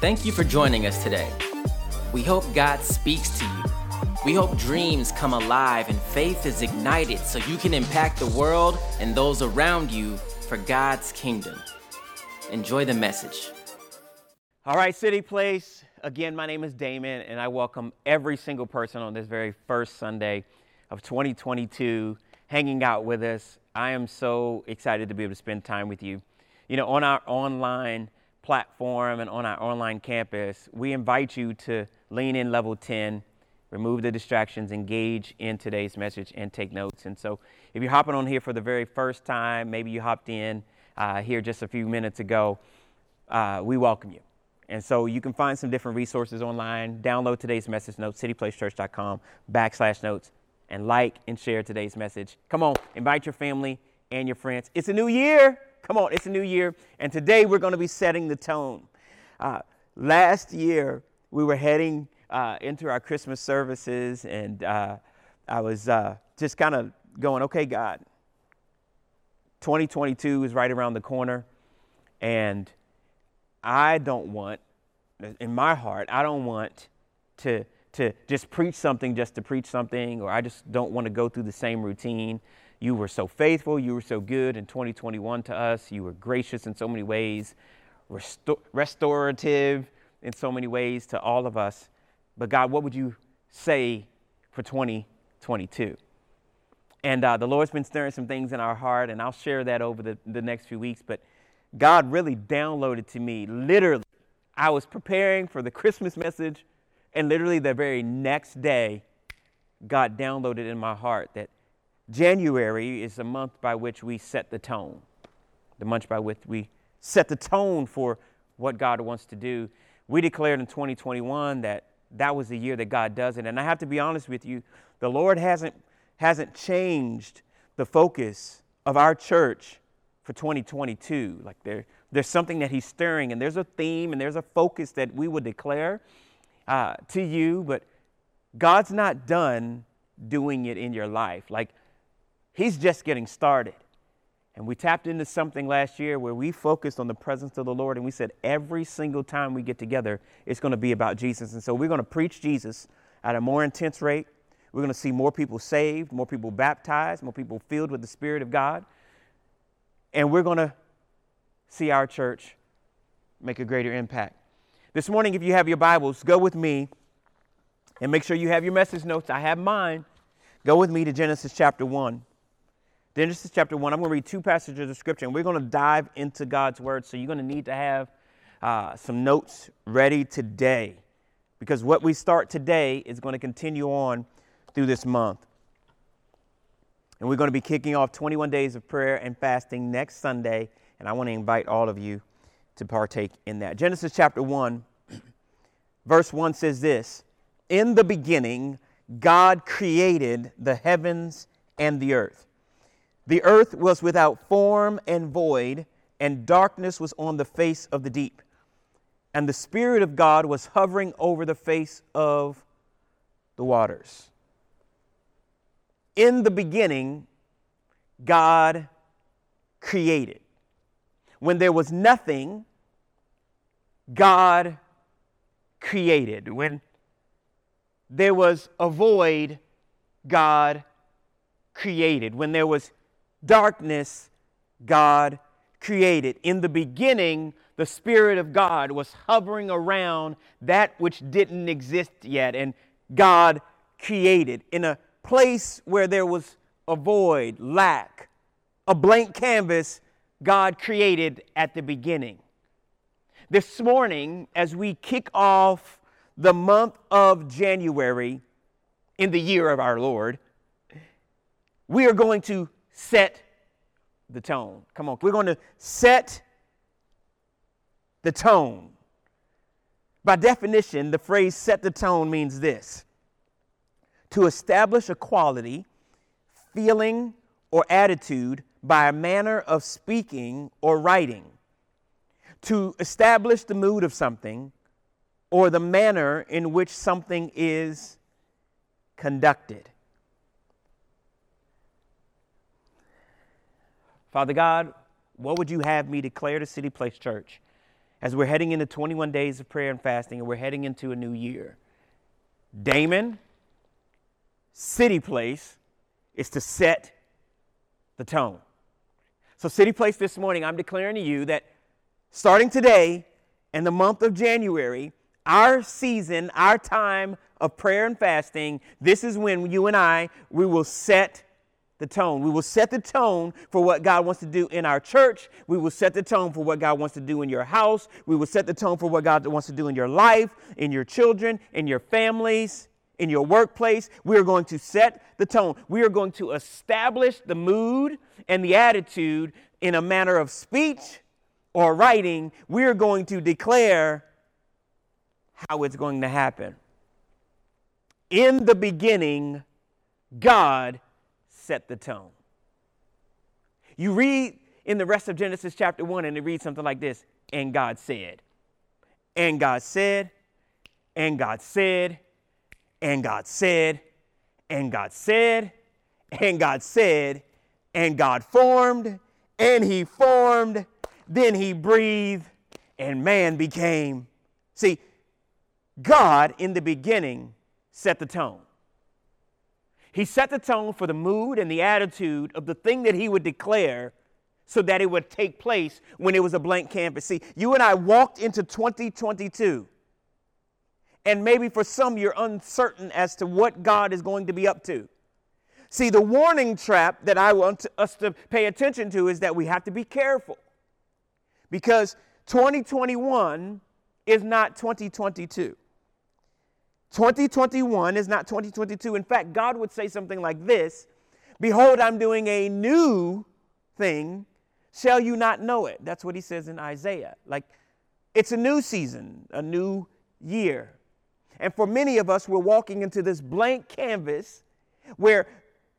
Thank you for joining us today. We hope God speaks to you. We hope dreams come alive and faith is ignited so you can impact the world and those around you for God's kingdom. Enjoy the message. All right, City Place. Again, my name is Damon, and I welcome every single person on this very first Sunday of 2022 hanging out with us. I am so excited to be able to spend time with you. You know, on our online platform and on our online campus, we invite you to lean in level 10, remove the distractions, engage in today's message, and take notes. And so, if you're hopping on here for the very first time, maybe you hopped in uh, here just a few minutes ago, uh, we welcome you. And so you can find some different resources online. Download today's message notes, cityplacechurch.com backslash notes, and like and share today's message. Come on, invite your family and your friends. It's a new year. Come on, it's a new year. And today we're going to be setting the tone. Uh, last year, we were heading uh, into our Christmas services, and uh, I was uh, just kind of going, okay, God, 2022 is right around the corner, and I don't want, in my heart, I don't want to, to just preach something just to preach something, or I just don't want to go through the same routine. You were so faithful. You were so good in 2021 to us. You were gracious in so many ways, restor- restorative in so many ways to all of us. But God, what would you say for 2022? And uh, the Lord's been stirring some things in our heart, and I'll share that over the, the next few weeks. But God really downloaded to me, literally, I was preparing for the Christmas message, and literally the very next day, God downloaded in my heart that January is the month by which we set the tone, the month by which we set the tone for what God wants to do. We declared in 2021 that that was the year that God does it. And I have to be honest with you, the Lord hasn't, hasn't changed the focus of our church for 2022. Like there, there's something that He's stirring, and there's a theme and there's a focus that we would declare uh, to you, but God's not done doing it in your life. Like He's just getting started. And we tapped into something last year where we focused on the presence of the Lord and we said every single time we get together, it's going to be about Jesus. And so we're going to preach Jesus at a more intense rate. We're going to see more people saved, more people baptized, more people filled with the Spirit of God. And we're going to see our church make a greater impact. This morning, if you have your Bibles, go with me and make sure you have your message notes. I have mine. Go with me to Genesis chapter 1. Genesis chapter 1, I'm going to read two passages of scripture, and we're going to dive into God's word. So you're going to need to have uh, some notes ready today because what we start today is going to continue on through this month. And we're going to be kicking off 21 days of prayer and fasting next Sunday, and I want to invite all of you to partake in that. Genesis chapter 1, verse 1 says this In the beginning, God created the heavens and the earth. The earth was without form and void, and darkness was on the face of the deep. And the Spirit of God was hovering over the face of the waters. In the beginning, God created. When there was nothing, God created. When there was a void, God created. When there was darkness, God created. In the beginning, the Spirit of God was hovering around that which didn't exist yet, and God created. In a place where there was a void, lack, a blank canvas, God created at the beginning. This morning, as we kick off the month of January in the year of our Lord, we are going to set the tone. Come on, we're going to set the tone. By definition, the phrase set the tone means this to establish a quality, feeling, or attitude by a manner of speaking or writing, to establish the mood of something or the manner in which something is conducted. Father God, what would you have me declare to City Place Church as we're heading into 21 days of prayer and fasting and we're heading into a new year. Damon, City Place, is to set the tone. So, City Place this morning, I'm declaring to you that starting today and the month of January, our season, our time of prayer and fasting, this is when you and I, we will set the tone. We will set the tone for what God wants to do in our church. We will set the tone for what God wants to do in your house. We will set the tone for what God wants to do in your life, in your children, in your families in your workplace. We are going to set the tone. We are going to establish the mood and the attitude in a manner of speech or writing. We are going to declare how it's going to happen. In the beginning, God set the tone. You read in the rest of Genesis chapter 1, and it reads something like this And God said, and God said, and God said, and God said, and God said, and God said, and God formed, and He formed, then He breathed, and man became. See, God in the beginning set the tone. He set the tone for the mood and the attitude of the thing that He would declare so that it would take place when it was a blank canvas. See, you and I walked into 2022 and maybe for some you're uncertain as to what God is going to be up to. See, the warning trap that I want us to pay attention to is that we have to be careful because 2021 is not 2022. 2021 is not 2022. In fact, God would say something like this Behold, I'm doing a new thing. Shall you not know it? That's what he says in Isaiah. Like, it's a new season, a new year. And for many of us, we're walking into this blank canvas where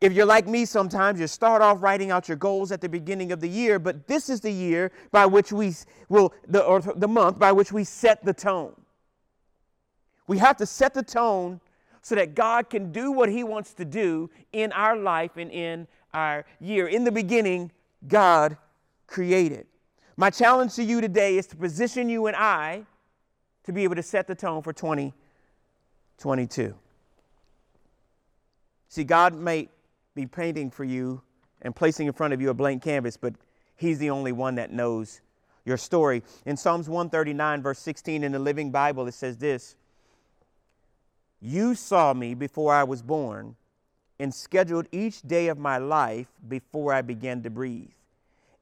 if you're like me sometimes, you start off writing out your goals at the beginning of the year, but this is the year by which we will, the, or the month by which we set the tone. We have to set the tone so that God can do what He wants to do in our life and in our year. In the beginning, God created. My challenge to you today is to position you and I to be able to set the tone for 20 22. See, God may be painting for you and placing in front of you a blank canvas, but He's the only one that knows your story. In Psalms 139, verse 16 in the Living Bible, it says this You saw me before I was born and scheduled each day of my life before I began to breathe.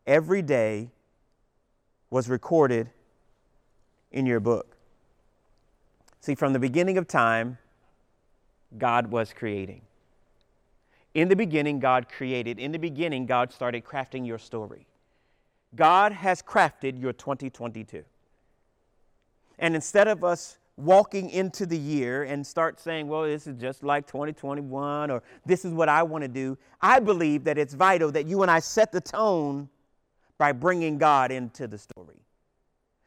Every day was recorded in your book. See, from the beginning of time, God was creating. In the beginning, God created. In the beginning, God started crafting your story. God has crafted your 2022. And instead of us walking into the year and start saying, well, this is just like 2021 or this is what I want to do, I believe that it's vital that you and I set the tone by bringing God into the story.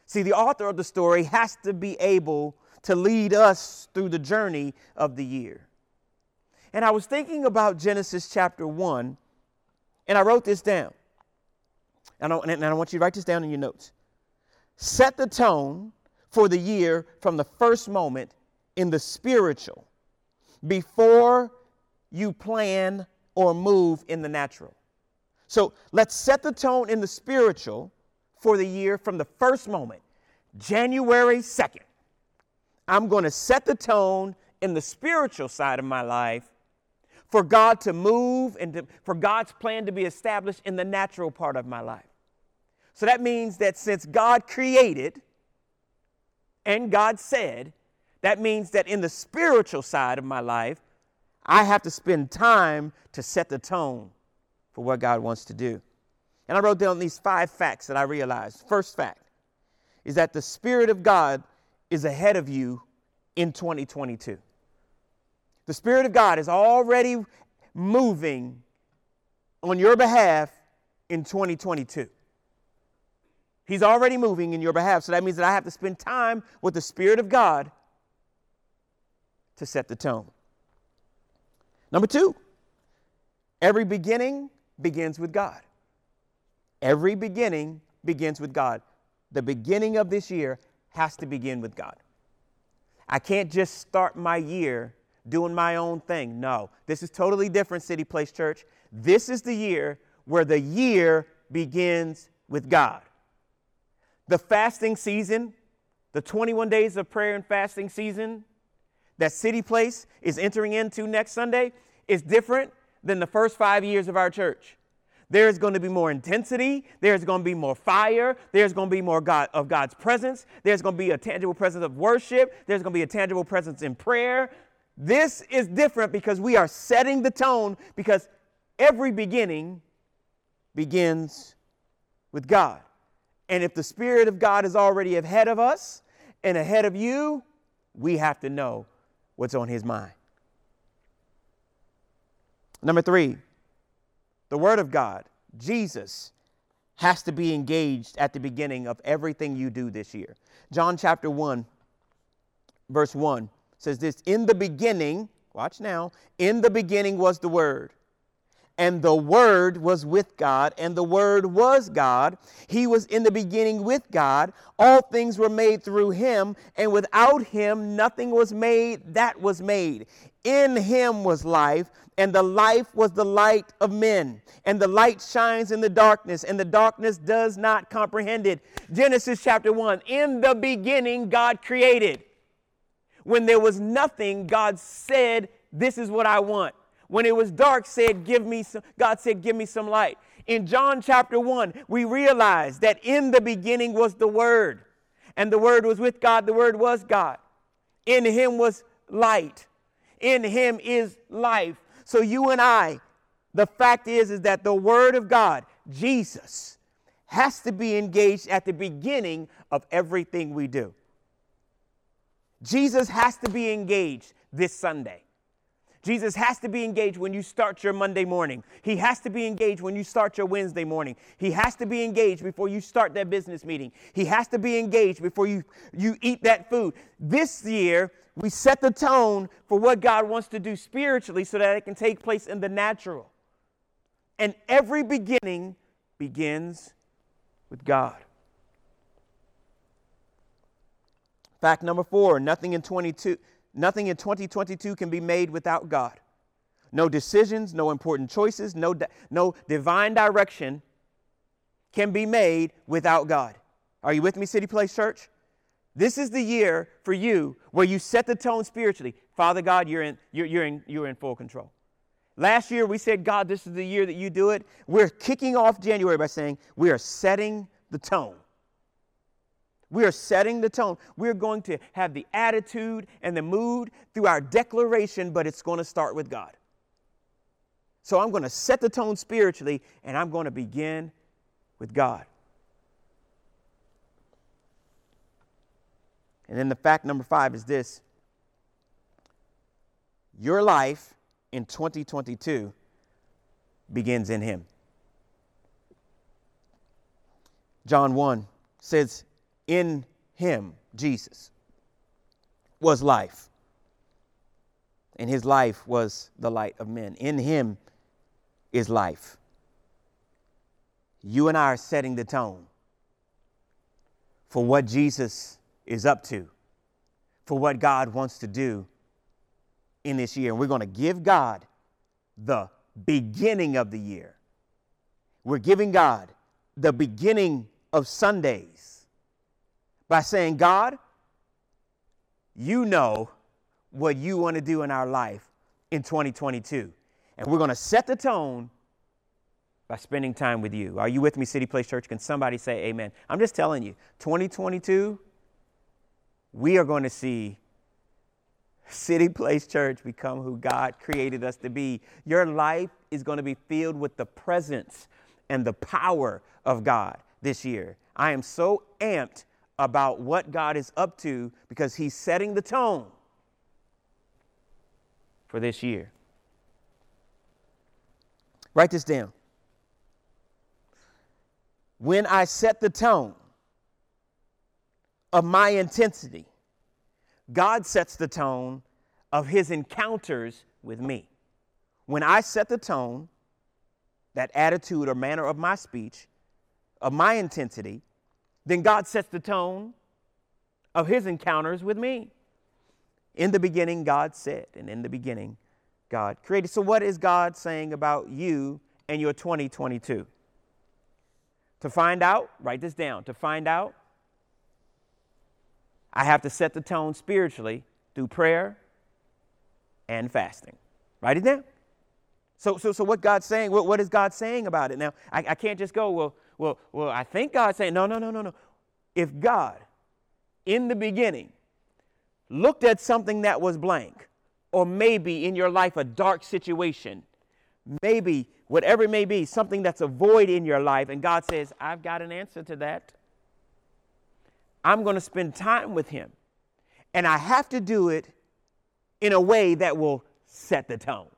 See, the author of the story has to be able to lead us through the journey of the year. And I was thinking about Genesis chapter 1, and I wrote this down. And I, and I want you to write this down in your notes. Set the tone for the year from the first moment in the spiritual before you plan or move in the natural. So let's set the tone in the spiritual for the year from the first moment, January 2nd. I'm going to set the tone in the spiritual side of my life for God to move and to, for God's plan to be established in the natural part of my life. So that means that since God created and God said, that means that in the spiritual side of my life, I have to spend time to set the tone for what God wants to do. And I wrote down these five facts that I realized. First fact is that the Spirit of God is ahead of you in 2022. The Spirit of God is already moving on your behalf in 2022. He's already moving in your behalf. So that means that I have to spend time with the Spirit of God to set the tone. Number two, every beginning begins with God. Every beginning begins with God. the beginning of this year has to begin with God. I can't just start my year doing my own thing. No, this is totally different, City Place Church. This is the year where the year begins with God. The fasting season, the 21 days of prayer and fasting season that City Place is entering into next Sunday is different than the first five years of our church. There's going to be more intensity. There's going to be more fire. There's going to be more God, of God's presence. There's going to be a tangible presence of worship. There's going to be a tangible presence in prayer. This is different because we are setting the tone because every beginning begins with God. And if the Spirit of God is already ahead of us and ahead of you, we have to know what's on His mind. Number three, the Word of God, Jesus, has to be engaged at the beginning of everything you do this year. John chapter 1, verse 1 says this In the beginning, watch now, in the beginning was the Word. And the Word was with God, and the Word was God. He was in the beginning with God. All things were made through Him, and without Him, nothing was made that was made. In Him was life, and the life was the light of men. And the light shines in the darkness, and the darkness does not comprehend it. Genesis chapter 1 In the beginning, God created. When there was nothing, God said, This is what I want. When it was dark, said, Give me some, God said, Give me some light. In John chapter 1, we realize that in the beginning was the Word, and the Word was with God, the Word was God. In Him was light. In Him is life. So you and I, the fact is, is that the Word of God, Jesus, has to be engaged at the beginning of everything we do. Jesus has to be engaged this Sunday. Jesus has to be engaged when you start your Monday morning. He has to be engaged when you start your Wednesday morning. He has to be engaged before you start that business meeting. He has to be engaged before you, you eat that food. This year, we set the tone for what God wants to do spiritually so that it can take place in the natural. And every beginning begins with God. Fact number four nothing in 22. Nothing in 2022 can be made without God. No decisions, no important choices, no, no divine direction can be made without God. Are you with me, City Place Church? This is the year for you where you set the tone spiritually. Father God, you're in, you're, you're, in, you're in full control. Last year we said, God, this is the year that you do it. We're kicking off January by saying we are setting the tone. We are setting the tone. We're going to have the attitude and the mood through our declaration, but it's going to start with God. So I'm going to set the tone spiritually, and I'm going to begin with God. And then the fact number five is this your life in 2022 begins in Him. John 1 says, in him, Jesus, was life. And his life was the light of men. In him is life. You and I are setting the tone for what Jesus is up to, for what God wants to do in this year. And we're going to give God the beginning of the year. We're giving God the beginning of Sundays by saying, God, you know what you want to do in our life in 2022. And we're going to set the tone by spending time with you. Are you with me, City Place Church? Can somebody say amen? I'm just telling you, 2022, we are going to see City Place Church become who God created us to be. Your life is going to be filled with the presence and the power of God this year. I am so amped about what God is up to because He's setting the tone for this year. Write this down. When I set the tone of my intensity, God sets the tone of His encounters with me. When I set the tone, that attitude or manner of my speech, of my intensity, then God sets the tone of his encounters with me. In the beginning, God said, and in the beginning, God created. So, what is God saying about you and your 2022? To find out, write this down. To find out, I have to set the tone spiritually through prayer and fasting. Write it down. So, so, so what God's saying, what, what is God saying about it? Now, I, I can't just go, well, well, well, I think God's saying, no, no, no, no, no. If God, in the beginning, looked at something that was blank, or maybe in your life a dark situation, maybe whatever it may be, something that's a void in your life, and God says, I've got an answer to that. I'm going to spend time with Him. And I have to do it in a way that will set the tone.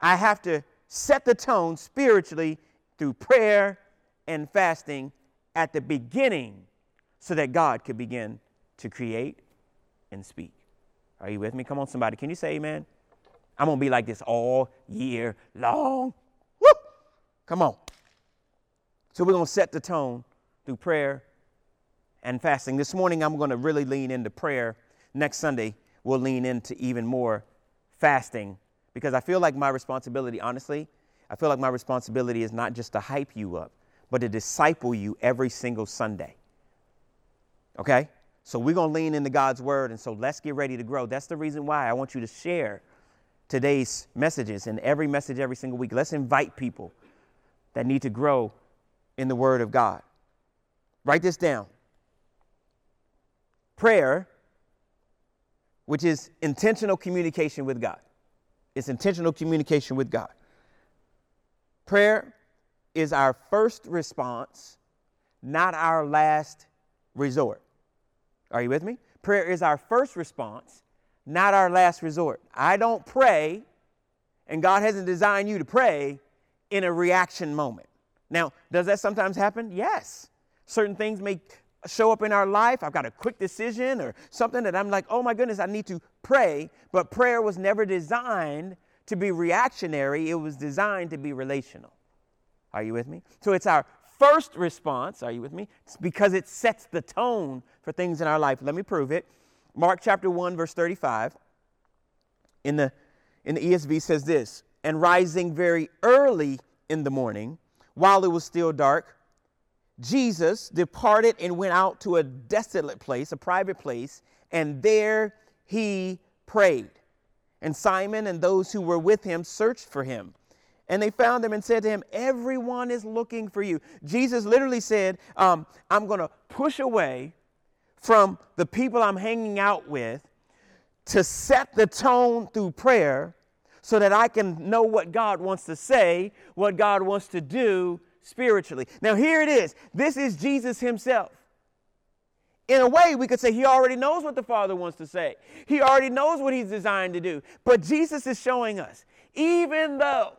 I have to set the tone spiritually through prayer and fasting at the beginning so that God could begin to create and speak. Are you with me? Come on, somebody. Can you say amen? I'm going to be like this all year long. Woo! Come on. So we're going to set the tone through prayer and fasting. This morning, I'm going to really lean into prayer. Next Sunday, we'll lean into even more fasting because I feel like my responsibility, honestly, I feel like my responsibility is not just to hype you up, but to disciple you every single Sunday. Okay? So we're going to lean into God's word. And so let's get ready to grow. That's the reason why I want you to share today's messages and every message every single week. Let's invite people that need to grow in the word of God. Write this down. Prayer, which is intentional communication with God, it's intentional communication with God. Prayer is our first response, not our last resort. Are you with me? Prayer is our first response, not our last resort. I don't pray, and God hasn't designed you to pray in a reaction moment. Now, does that sometimes happen? Yes. Certain things may show up in our life. I've got a quick decision or something that I'm like, oh my goodness, I need to pray. But prayer was never designed to be reactionary, it was designed to be relational. Are you with me? So it's our first response, are you with me? It's because it sets the tone for things in our life. Let me prove it. Mark chapter 1, verse 35 in the, in the ESV says this And rising very early in the morning, while it was still dark, Jesus departed and went out to a desolate place, a private place, and there he prayed. And Simon and those who were with him searched for him. And they found him and said to him, Everyone is looking for you. Jesus literally said, um, I'm going to push away from the people I'm hanging out with to set the tone through prayer so that I can know what God wants to say, what God wants to do spiritually. Now, here it is. This is Jesus himself. In a way, we could say he already knows what the Father wants to say. He already knows what he's designed to do. But Jesus is showing us, even though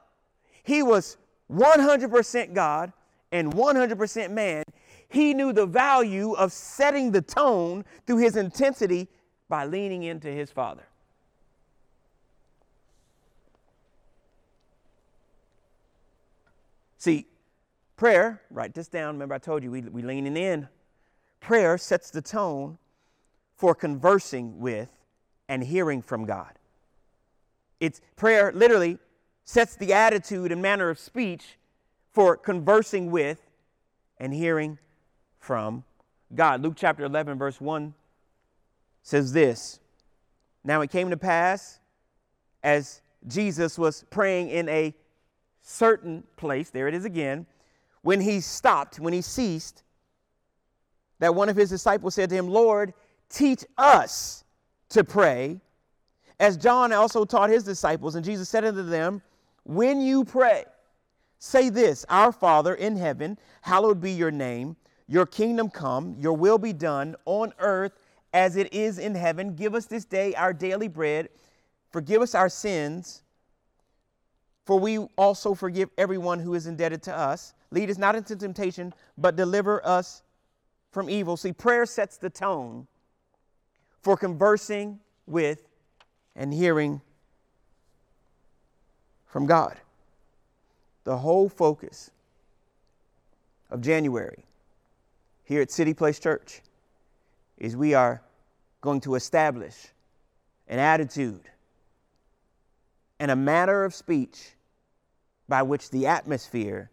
he was 100% God and 100% man. He knew the value of setting the tone through his intensity by leaning into his Father. See, prayer, write this down. Remember, I told you we, we leaning in. Prayer sets the tone for conversing with and hearing from God. It's prayer literally sets the attitude and manner of speech for conversing with and hearing from God. Luke chapter 11, verse 1 says this Now it came to pass as Jesus was praying in a certain place, there it is again, when he stopped, when he ceased, that one of his disciples said to him, Lord, teach us to pray, as John also taught his disciples. And Jesus said unto them, when you pray, say this Our Father in heaven, hallowed be your name. Your kingdom come, your will be done on earth as it is in heaven. Give us this day our daily bread. Forgive us our sins, for we also forgive everyone who is indebted to us. Lead us not into temptation, but deliver us from evil. See, prayer sets the tone for conversing with and hearing from God. The whole focus of January here at City Place Church is we are going to establish an attitude and a manner of speech by which the atmosphere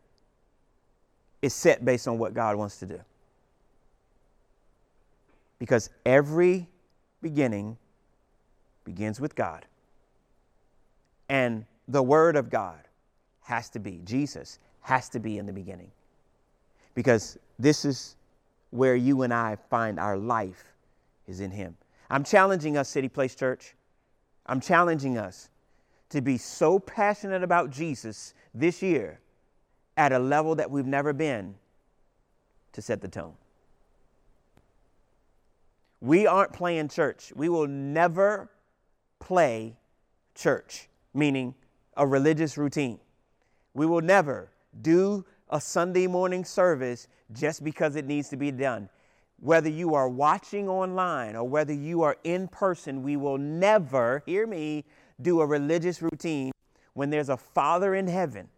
is set based on what God wants to do. Because every beginning begins with God. And the Word of God has to be, Jesus has to be in the beginning. Because this is where you and I find our life is in Him. I'm challenging us, City Place Church. I'm challenging us to be so passionate about Jesus this year at a level that we've never been to set the tone. We aren't playing church. We will never play church, meaning a religious routine. We will never do a Sunday morning service just because it needs to be done. Whether you are watching online or whether you are in person, we will never, hear me, do a religious routine when there's a Father in heaven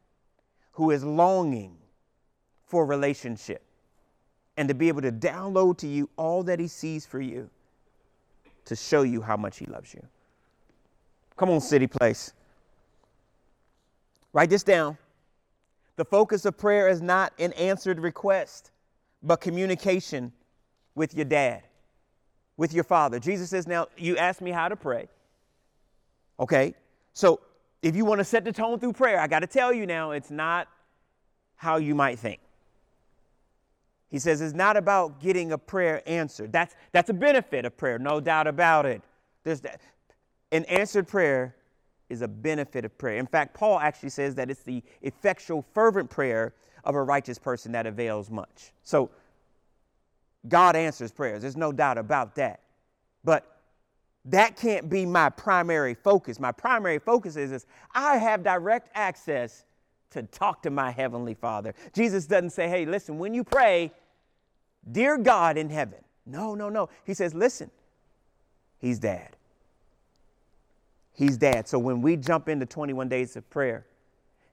who is longing for relationship and to be able to download to you all that he sees for you to show you how much he loves you. Come on, City Place. Write this down. The focus of prayer is not an answered request, but communication with your dad, with your father. Jesus says, Now, you ask me how to pray. Okay? So, if you want to set the tone through prayer, I got to tell you now, it's not how you might think. He says it's not about getting a prayer answered. That's, that's a benefit of prayer, no doubt about it. There's that. An answered prayer is a benefit of prayer. In fact, Paul actually says that it's the effectual, fervent prayer of a righteous person that avails much. So, God answers prayers. There's no doubt about that. But that can't be my primary focus. My primary focus is, is I have direct access to talk to my heavenly Father. Jesus doesn't say, hey, listen, when you pray, dear God in heaven. No, no, no. He says, listen, he's dad. He's dad. So when we jump into 21 days of prayer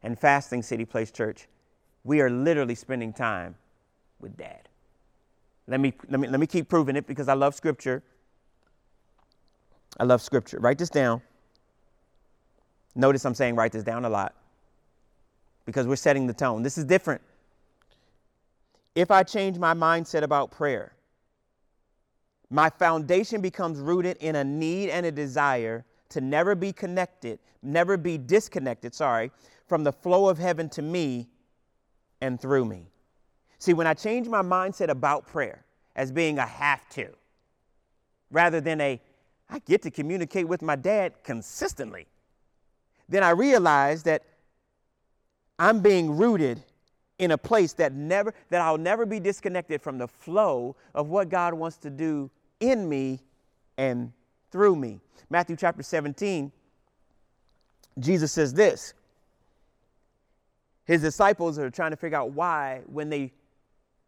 and fasting, City Place Church, we are literally spending time with dad. Let me, let me, let me keep proving it because I love scripture. I love scripture. Write this down. Notice I'm saying write this down a lot because we're setting the tone. This is different. If I change my mindset about prayer, my foundation becomes rooted in a need and a desire to never be connected, never be disconnected, sorry, from the flow of heaven to me and through me. See, when I change my mindset about prayer as being a have to, rather than a I get to communicate with my dad consistently, then I realize that I'm being rooted in a place that never that I'll never be disconnected from the flow of what God wants to do in me and through me. Matthew chapter 17, Jesus says this. His disciples are trying to figure out why, when they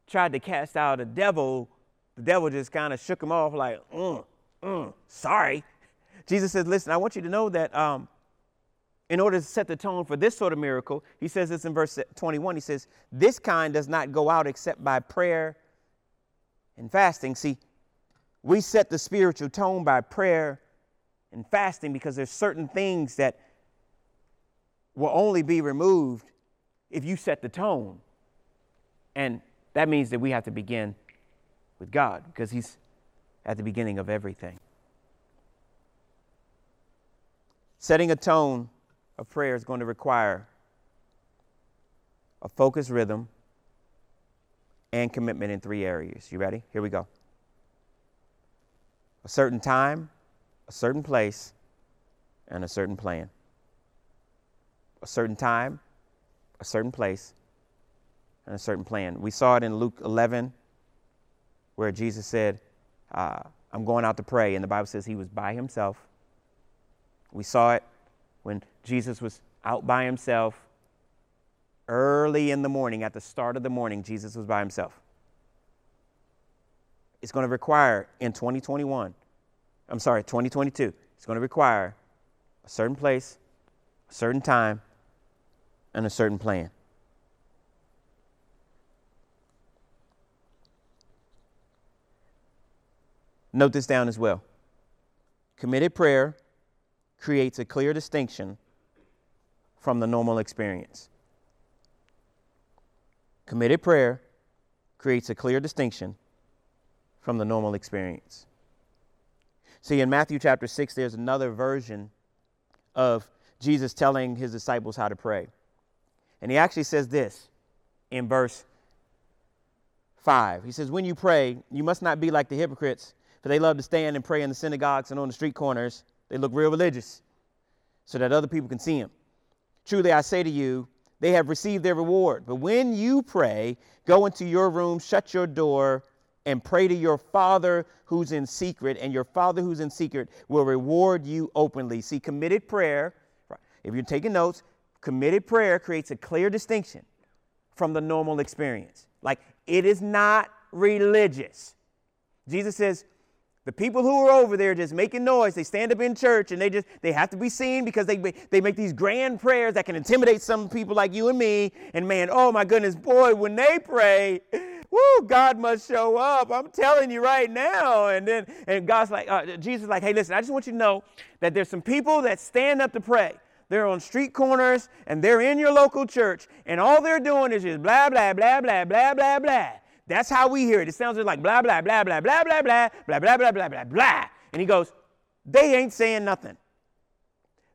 tried to cast out a devil, the devil just kind of shook him off, like, mm, mm, sorry. Jesus says, Listen, I want you to know that um, in order to set the tone for this sort of miracle, he says this in verse 21. He says, This kind does not go out except by prayer and fasting. See, we set the spiritual tone by prayer and fasting because there's certain things that will only be removed if you set the tone. And that means that we have to begin with God because He's at the beginning of everything. Setting a tone of prayer is going to require a focused rhythm and commitment in three areas. You ready? Here we go. A certain time, a certain place, and a certain plan. A certain time, a certain place, and a certain plan. We saw it in Luke 11, where Jesus said, uh, I'm going out to pray, and the Bible says he was by himself. We saw it when Jesus was out by himself early in the morning, at the start of the morning, Jesus was by himself. It's going to require in 2021 I'm sorry, 2022, it's going to require a certain place, a certain time, and a certain plan. Note this down as well. Committed prayer creates a clear distinction from the normal experience. Committed prayer creates a clear distinction from the normal experience. See, in Matthew chapter 6, there's another version of Jesus telling his disciples how to pray. And he actually says this in verse 5. He says, When you pray, you must not be like the hypocrites, for they love to stand and pray in the synagogues and on the street corners. They look real religious so that other people can see them. Truly, I say to you, they have received their reward. But when you pray, go into your room, shut your door, and pray to your Father who's in secret, and your Father who's in secret will reward you openly. See, committed prayer, if you're taking notes, committed prayer creates a clear distinction from the normal experience. Like, it is not religious. Jesus says, the people who are over there just making noise, they stand up in church and they just they have to be seen because they they make these grand prayers that can intimidate some people like you and me. And man, oh my goodness, boy, when they pray, woo, God must show up. I'm telling you right now. And then and God's like, uh, Jesus like, hey, listen, I just want you to know that there's some people that stand up to pray. They're on street corners and they're in your local church, and all they're doing is just blah blah blah blah blah blah blah. That's how we hear it. It sounds like blah, blah, blah, blah, blah, blah, blah, blah, blah, blah, blah, blah, blah. And he goes, they ain't saying nothing.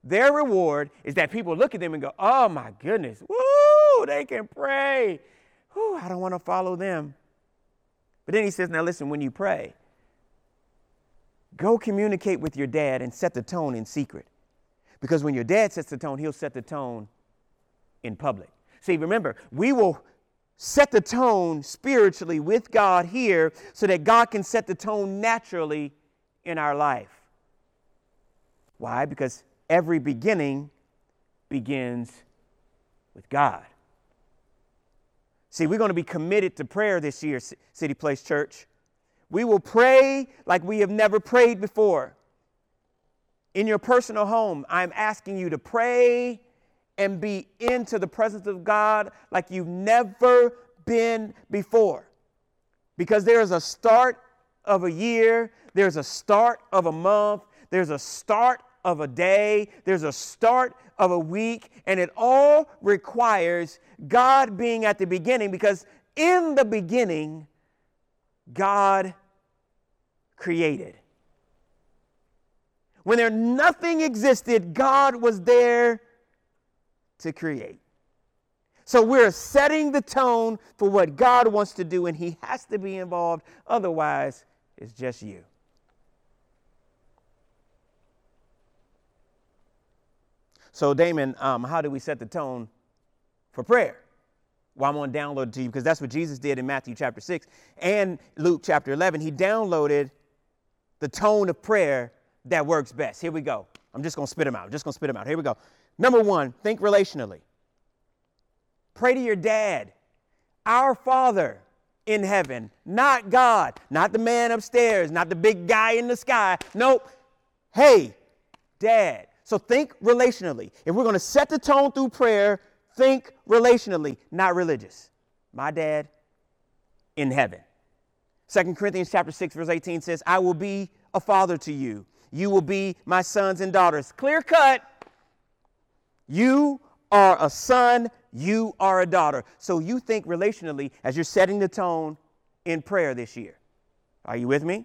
Their reward is that people look at them and go, oh my goodness, woo, they can pray. Whew, I don't want to follow them. But then he says, now listen, when you pray, go communicate with your dad and set the tone in secret. Because when your dad sets the tone, he'll set the tone in public. See, remember, we will set the tone spiritually with God here so that God can set the tone naturally in our life. Why? Because every beginning begins with God. See, we're going to be committed to prayer this year, City Place Church. We will pray like we have never prayed before. In your personal home, I'm asking you to pray and be into the presence of God like you've never been before. Because there's a start of a year, there's a start of a month, there's a start of a day, there's a start of a week, and it all requires God being at the beginning because in the beginning, God created. When there nothing existed, God was there to create. So we're setting the tone for what God wants to do, and He has to be involved. Otherwise, it's just you. So, Damon, um, how do we set the tone for prayer? Well, I'm going to download it to you because that's what Jesus did in Matthew chapter 6 and Luke chapter 11. He downloaded the tone of prayer that works best. Here we go. I'm just going to spit them out. I'm just going to spit them out. Here we go. Number one, think relationally. Pray to your dad, our Father in heaven, not God, not the man upstairs, not the big guy in the sky. Nope. Hey, dad. So think relationally. If we're going to set the tone through prayer, think relationally, not religious. My dad in heaven. 2 Corinthians chapter 6 verse 18 says, "I will be a father to you. You will be my sons and daughters." Clear cut. You are a son, you are a daughter. So you think relationally as you're setting the tone in prayer this year. Are you with me?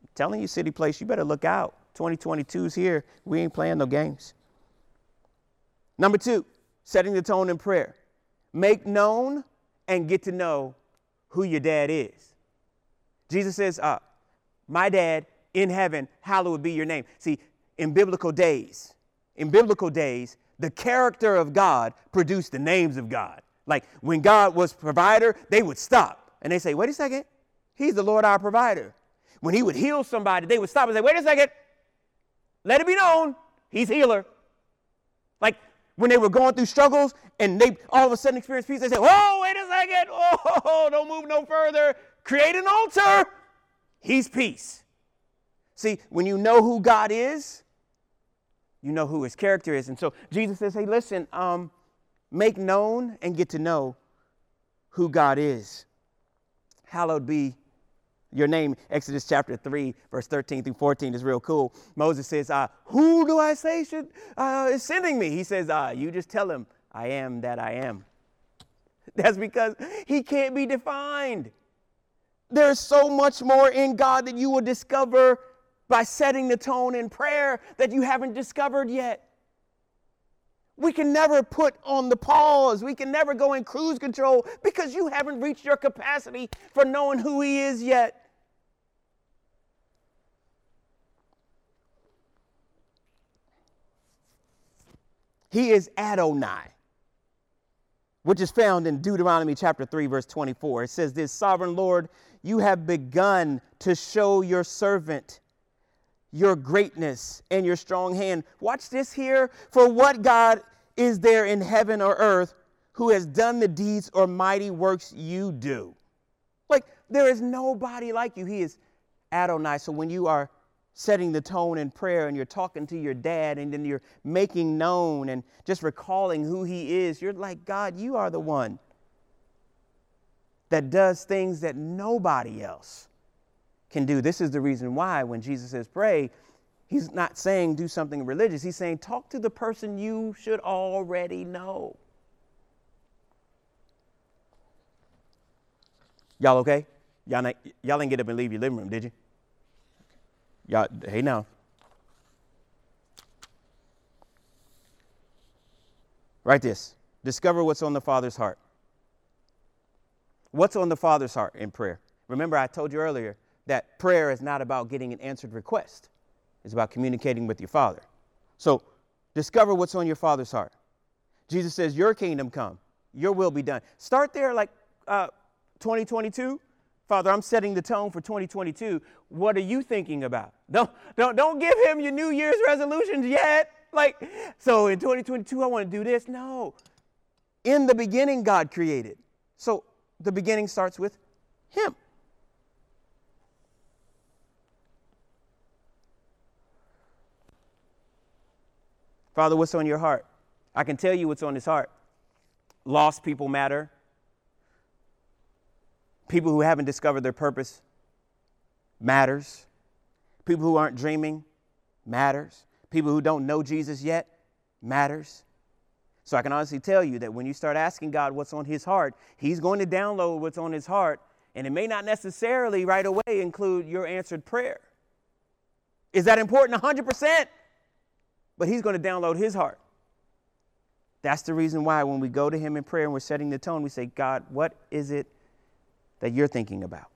I'm telling you, City Place, you better look out. 2022 is here. We ain't playing no games. Number two, setting the tone in prayer. Make known and get to know who your dad is. Jesus says, uh, My dad in heaven, hallowed be your name. See, in biblical days, in biblical days, the character of God produced the names of God. Like when God was provider, they would stop and they say, wait a second, he's the Lord our provider. When he would heal somebody, they would stop and say, wait a second, let it be known, he's healer. Like when they were going through struggles and they all of a sudden experienced peace, they say, oh, wait a second, oh, don't move no further, create an altar, he's peace. See, when you know who God is, you know who his character is. And so Jesus says, hey, listen, um, make known and get to know who God is. Hallowed be your name, Exodus chapter 3, verse 13 through 14 is real cool. Moses says, uh, Who do I say should, uh, is sending me? He says, uh, You just tell him, I am that I am. That's because he can't be defined. There's so much more in God that you will discover by setting the tone in prayer that you haven't discovered yet. We can never put on the pause. We can never go in cruise control because you haven't reached your capacity for knowing who He is yet. He is Adonai, which is found in Deuteronomy chapter 3, verse 24. It says, This sovereign Lord, you have begun to show your servant your greatness and your strong hand. Watch this here. For what God is there in heaven or earth who has done the deeds or mighty works you do? Like, there is nobody like you. He is Adonai. So when you are setting the tone in prayer and you're talking to your dad and then you're making known and just recalling who he is, you're like, God, you are the one that does things that nobody else can do. This is the reason why when Jesus says pray, he's not saying do something religious. He's saying talk to the person you should already know. Y'all okay? Y'all, not, y'all didn't get up and leave your living room, did you? Y'all, hey now. Write this. Discover what's on the Father's heart. What's on the Father's heart in prayer? Remember, I told you earlier that prayer is not about getting an answered request, it's about communicating with your Father. So, discover what's on your Father's heart. Jesus says, Your kingdom come, your will be done. Start there, like uh, 2022. Father, I'm setting the tone for 2022. What are you thinking about? Don't, don't, don't give him your New Year's resolutions yet. Like, so in 2022, I want to do this. No. In the beginning, God created. So the beginning starts with Him. Father, what's on your heart? I can tell you what's on his heart. Lost people matter. People who haven't discovered their purpose matters. People who aren't dreaming matters. People who don't know Jesus yet matters. So I can honestly tell you that when you start asking God what's on his heart, he's going to download what's on his heart, and it may not necessarily right away include your answered prayer. Is that important? 100%. But he's going to download his heart. That's the reason why when we go to him in prayer and we're setting the tone, we say, God, what is it that you're thinking about?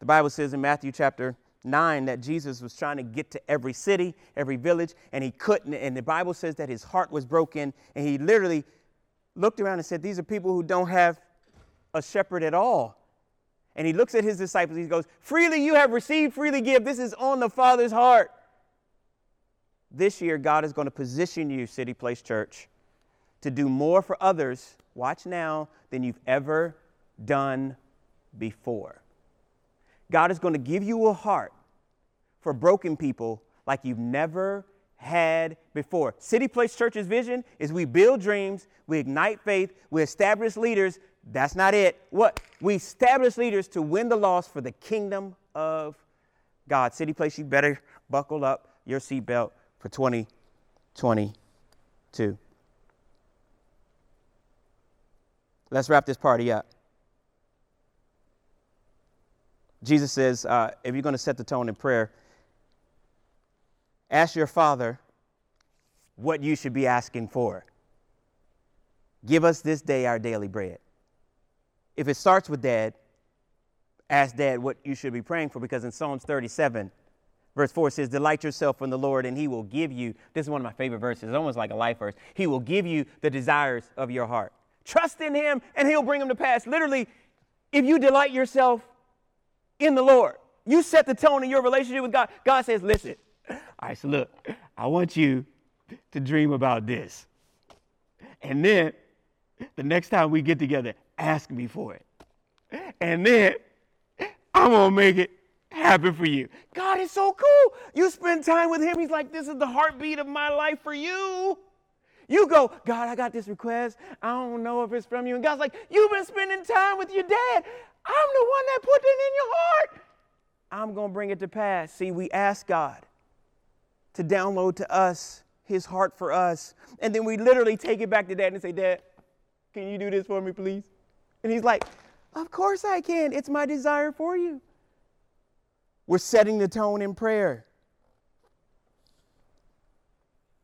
The Bible says in Matthew chapter 9 that Jesus was trying to get to every city, every village, and he couldn't. And the Bible says that his heart was broken, and he literally looked around and said, These are people who don't have a shepherd at all. And he looks at his disciples, he goes, Freely you have received, freely give. This is on the Father's heart. This year, God is going to position you, City Place Church, to do more for others, watch now, than you've ever done before. God is going to give you a heart for broken people like you've never had before. City Place Church's vision is we build dreams, we ignite faith, we establish leaders. That's not it. What? We establish leaders to win the loss for the kingdom of God. City Place, you better buckle up your seatbelt for 2022. Let's wrap this party up. Jesus says, uh, if you're going to set the tone in prayer, ask your Father what you should be asking for. Give us this day our daily bread. If it starts with dad, ask dad what you should be praying for because in Psalms 37, verse 4 says, Delight yourself in the Lord and he will give you. This is one of my favorite verses, it's almost like a life verse. He will give you the desires of your heart. Trust in him and he'll bring them to pass. Literally, if you delight yourself in the Lord. You set the tone in your relationship with God. God says, listen, all right, so look, I want you to dream about this. And then the next time we get together, ask me for it. And then I'm going to make it happen for you. God is so cool. You spend time with Him. He's like, this is the heartbeat of my life for you. You go, God, I got this request. I don't know if it's from you. And God's like, you've been spending time with your dad. I'm the one that put it in your heart. I'm going to bring it to pass. See, we ask God to download to us his heart for us. And then we literally take it back to dad and say, Dad, can you do this for me, please? And he's like, Of course I can. It's my desire for you. We're setting the tone in prayer.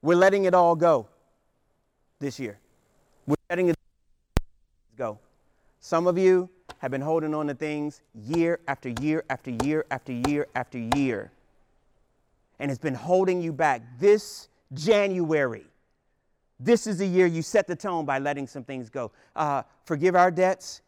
We're letting it all go this year. We're letting it go. Some of you have been holding on to things year after year after year after year after year. And it's been holding you back. This January, this is the year you set the tone by letting some things go. Uh, forgive our debts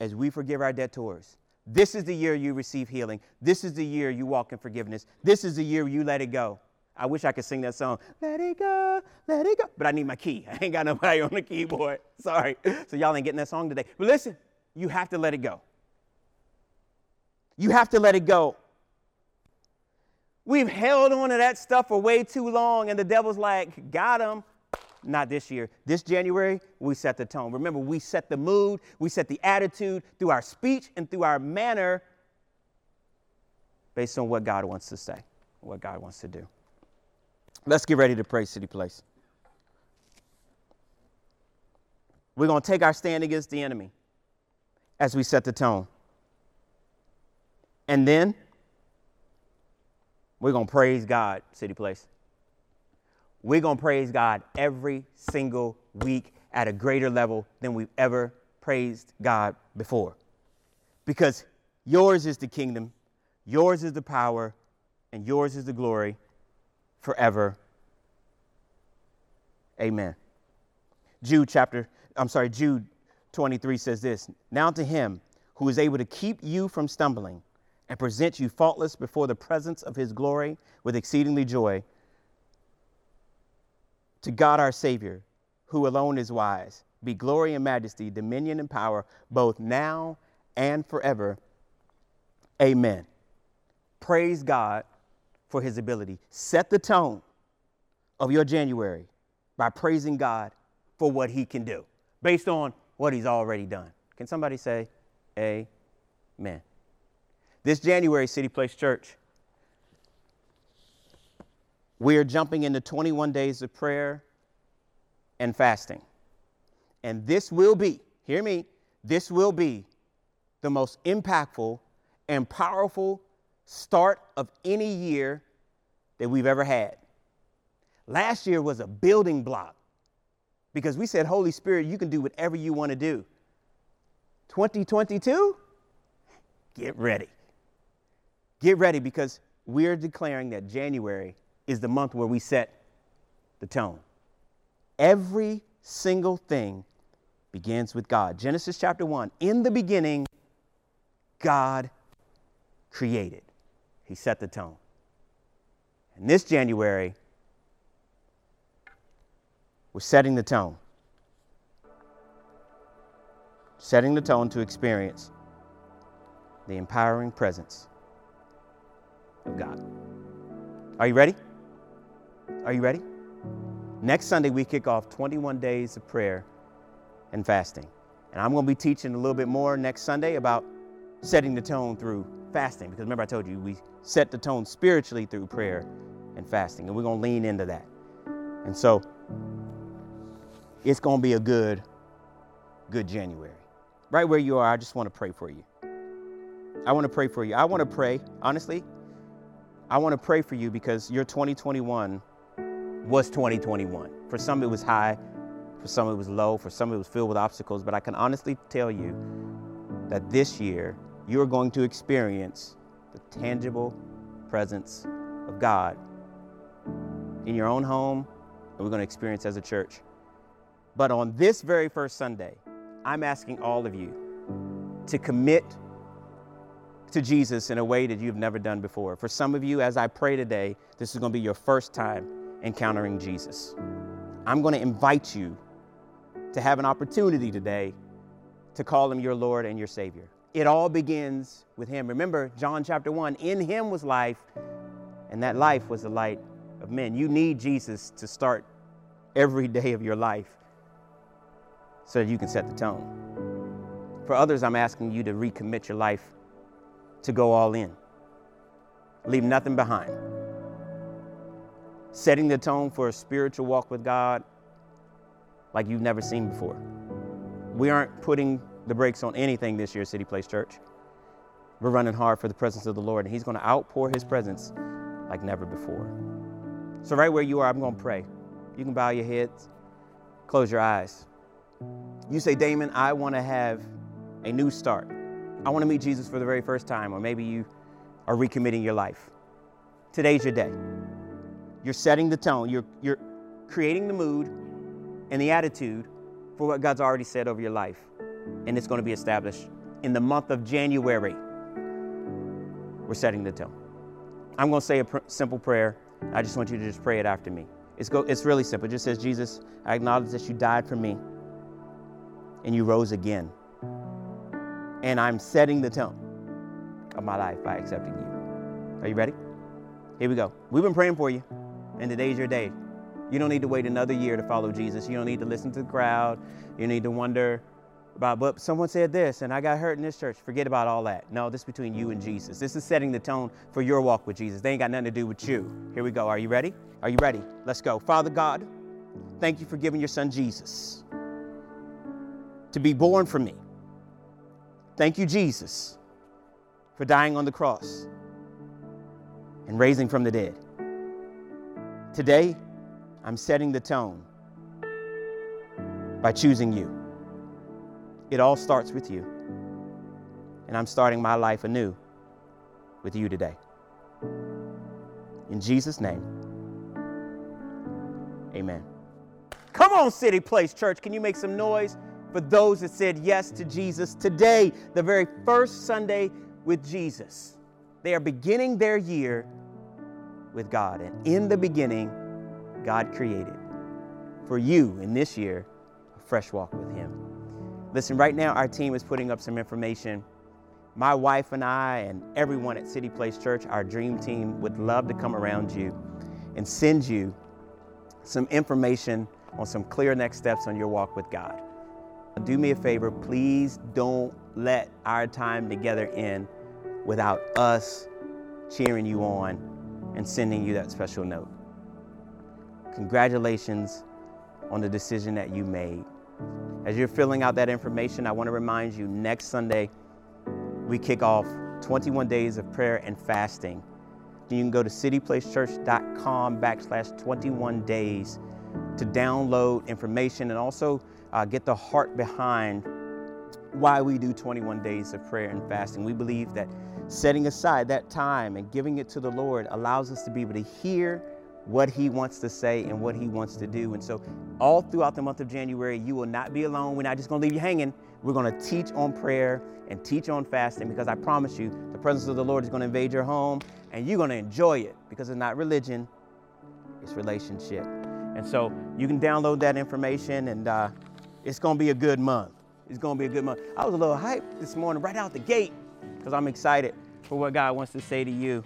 as we forgive our debtors. This is the year you receive healing. This is the year you walk in forgiveness. This is the year you let it go. I wish I could sing that song, Let It Go, Let It Go. But I need my key. I ain't got nobody on the keyboard. Sorry. So y'all ain't getting that song today. But listen, you have to let it go. You have to let it go. We've held on to that stuff for way too long, and the devil's like, got him. Not this year. This January, we set the tone. Remember, we set the mood, we set the attitude through our speech and through our manner based on what God wants to say, what God wants to do. Let's get ready to pray, City Place. We're going to take our stand against the enemy as we set the tone. And then we're going to praise God, City Place. We're going to praise God every single week at a greater level than we've ever praised God before. Because yours is the kingdom, yours is the power, and yours is the glory forever. Amen. Jude chapter, I'm sorry, Jude 23 says this Now to him who is able to keep you from stumbling and present you faultless before the presence of his glory with exceedingly joy, to God our Savior, who alone is wise, be glory and majesty, dominion and power, both now and forever. Amen. Praise God for his ability. Set the tone of your January by praising God for what he can do based on what he's already done. Can somebody say amen? This January, City Place Church, we are jumping into 21 days of prayer and fasting. And this will be, hear me, this will be the most impactful and powerful start of any year that we've ever had. Last year was a building block because we said, Holy Spirit, you can do whatever you want to do. 2022, get ready. Get ready because we're declaring that January is the month where we set the tone. Every single thing begins with God. Genesis chapter 1 In the beginning, God created. He set the tone. And this January, we're setting the tone. Setting the tone to experience the empowering presence of God. Are you ready? Are you ready? Next Sunday, we kick off 21 days of prayer and fasting. And I'm going to be teaching a little bit more next Sunday about setting the tone through fasting. Because remember, I told you we set the tone spiritually through prayer and fasting. And we're going to lean into that. And so it's going to be a good, good January. Right where you are, I just want to pray for you. I want to pray for you. I want to pray, honestly, I want to pray for you because your 2021 was 2021. For some, it was high. For some, it was low. For some, it was filled with obstacles. But I can honestly tell you that this year, you're going to experience the tangible presence of God in your own home, and we're going to experience as a church. But on this very first Sunday, I'm asking all of you to commit to Jesus in a way that you've never done before. For some of you, as I pray today, this is going to be your first time encountering Jesus. I'm going to invite you to have an opportunity today to call him your Lord and your Savior. It all begins with him. Remember, John chapter 1 in him was life, and that life was the light of men. You need Jesus to start every day of your life so that you can set the tone. For others, I'm asking you to recommit your life to go all in. Leave nothing behind. Setting the tone for a spiritual walk with God like you've never seen before. We aren't putting the brakes on anything this year, City Place Church. We're running hard for the presence of the Lord, and He's going to outpour His presence like never before. So, right where you are, I'm going to pray. You can bow your heads, close your eyes. You say, Damon, I want to have a new start. I want to meet Jesus for the very first time, or maybe you are recommitting your life. Today's your day. You're setting the tone, you're, you're creating the mood and the attitude for what God's already said over your life. And it's going to be established in the month of January. We're setting the tone. I'm going to say a pr- simple prayer. I just want you to just pray it after me. It's, go, it's really simple. It just says, Jesus, I acknowledge that you died for me and you rose again. And I'm setting the tone of my life by accepting you. Are you ready? Here we go. We've been praying for you, and today's your day. You don't need to wait another year to follow Jesus. You don't need to listen to the crowd. You need to wonder about, but someone said this and I got hurt in this church. Forget about all that. No, this is between you and Jesus. This is setting the tone for your walk with Jesus. They ain't got nothing to do with you. Here we go. Are you ready? Are you ready? Let's go. Father God, thank you for giving your son Jesus to be born for me. Thank you, Jesus, for dying on the cross and raising from the dead. Today, I'm setting the tone by choosing you. It all starts with you. And I'm starting my life anew with you today. In Jesus' name, amen. Come on, City Place Church. Can you make some noise for those that said yes to Jesus today, the very first Sunday with Jesus? They are beginning their year with God. And in the beginning, God created for you in this year a fresh walk with Him. Listen, right now, our team is putting up some information. My wife and I, and everyone at City Place Church, our dream team, would love to come around you and send you some information on some clear next steps on your walk with God. Do me a favor, please don't let our time together end without us cheering you on and sending you that special note. Congratulations on the decision that you made. As you're filling out that information, I want to remind you next Sunday, we kick off 21 days of prayer and fasting. You can go to cityplacechurch.com backslash 21 days to download information and also uh, get the heart behind why we do 21 days of prayer and fasting. We believe that setting aside that time and giving it to the Lord allows us to be able to hear what He wants to say and what He wants to do. And so, all throughout the month of January, you will not be alone. We're not just going to leave you hanging. We're going to teach on prayer and teach on fasting because I promise you, the presence of the Lord is going to invade your home and you're going to enjoy it because it's not religion, it's relationship. And so, you can download that information and uh, it's going to be a good month. It's going to be a good month. I was a little hyped this morning right out the gate because I'm excited for what God wants to say to you.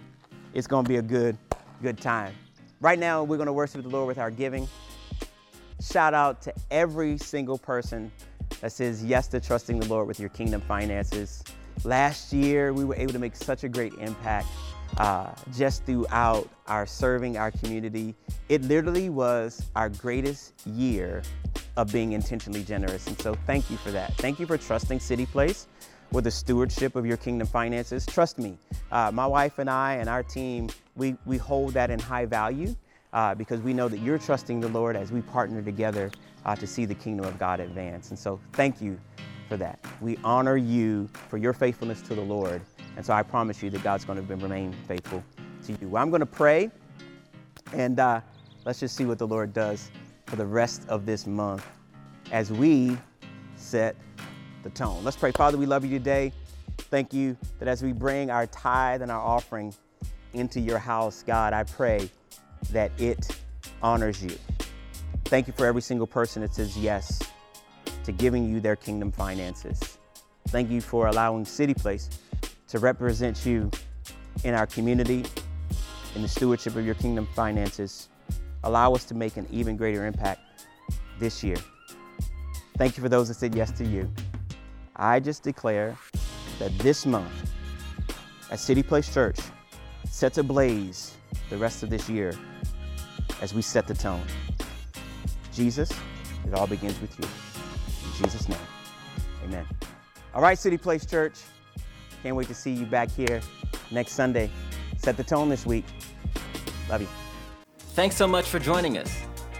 It's going to be a good, good time. Right now, we're going to worship the Lord with our giving. Shout out to every single person that says yes to trusting the Lord with your kingdom finances. Last year, we were able to make such a great impact uh, just throughout our serving our community. It literally was our greatest year of being intentionally generous. And so, thank you for that. Thank you for trusting City Place with the stewardship of your kingdom finances. Trust me, uh, my wife and I and our team, we, we hold that in high value uh, because we know that you're trusting the Lord as we partner together uh, to see the kingdom of God advance. And so, thank you for that. We honor you for your faithfulness to the Lord. And so, I promise you that God's going to remain faithful to you. Well, I'm going to pray, and uh, let's just see what the Lord does for the rest of this month as we set the tone. Let's pray. Father, we love you today. Thank you that as we bring our tithe and our offering into your house, God, I pray that it honors you. Thank you for every single person that says yes to giving you their kingdom finances. Thank you for allowing City Place to represent you in our community, in the stewardship of your kingdom finances. Allow us to make an even greater impact this year. Thank you for those that said yes to you. I just declare that this month at City Place Church sets ablaze the rest of this year as we set the tone. Jesus, it all begins with you. In Jesus' name, amen. All right, City Place Church. Can't wait to see you back here next Sunday. Set the tone this week. Love you. Thanks so much for joining us.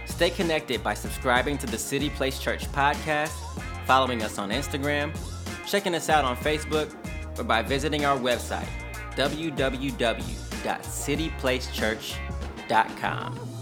Stay connected by subscribing to the City Place Church podcast, following us on Instagram, checking us out on Facebook, or by visiting our website, www.cityplacechurch.com.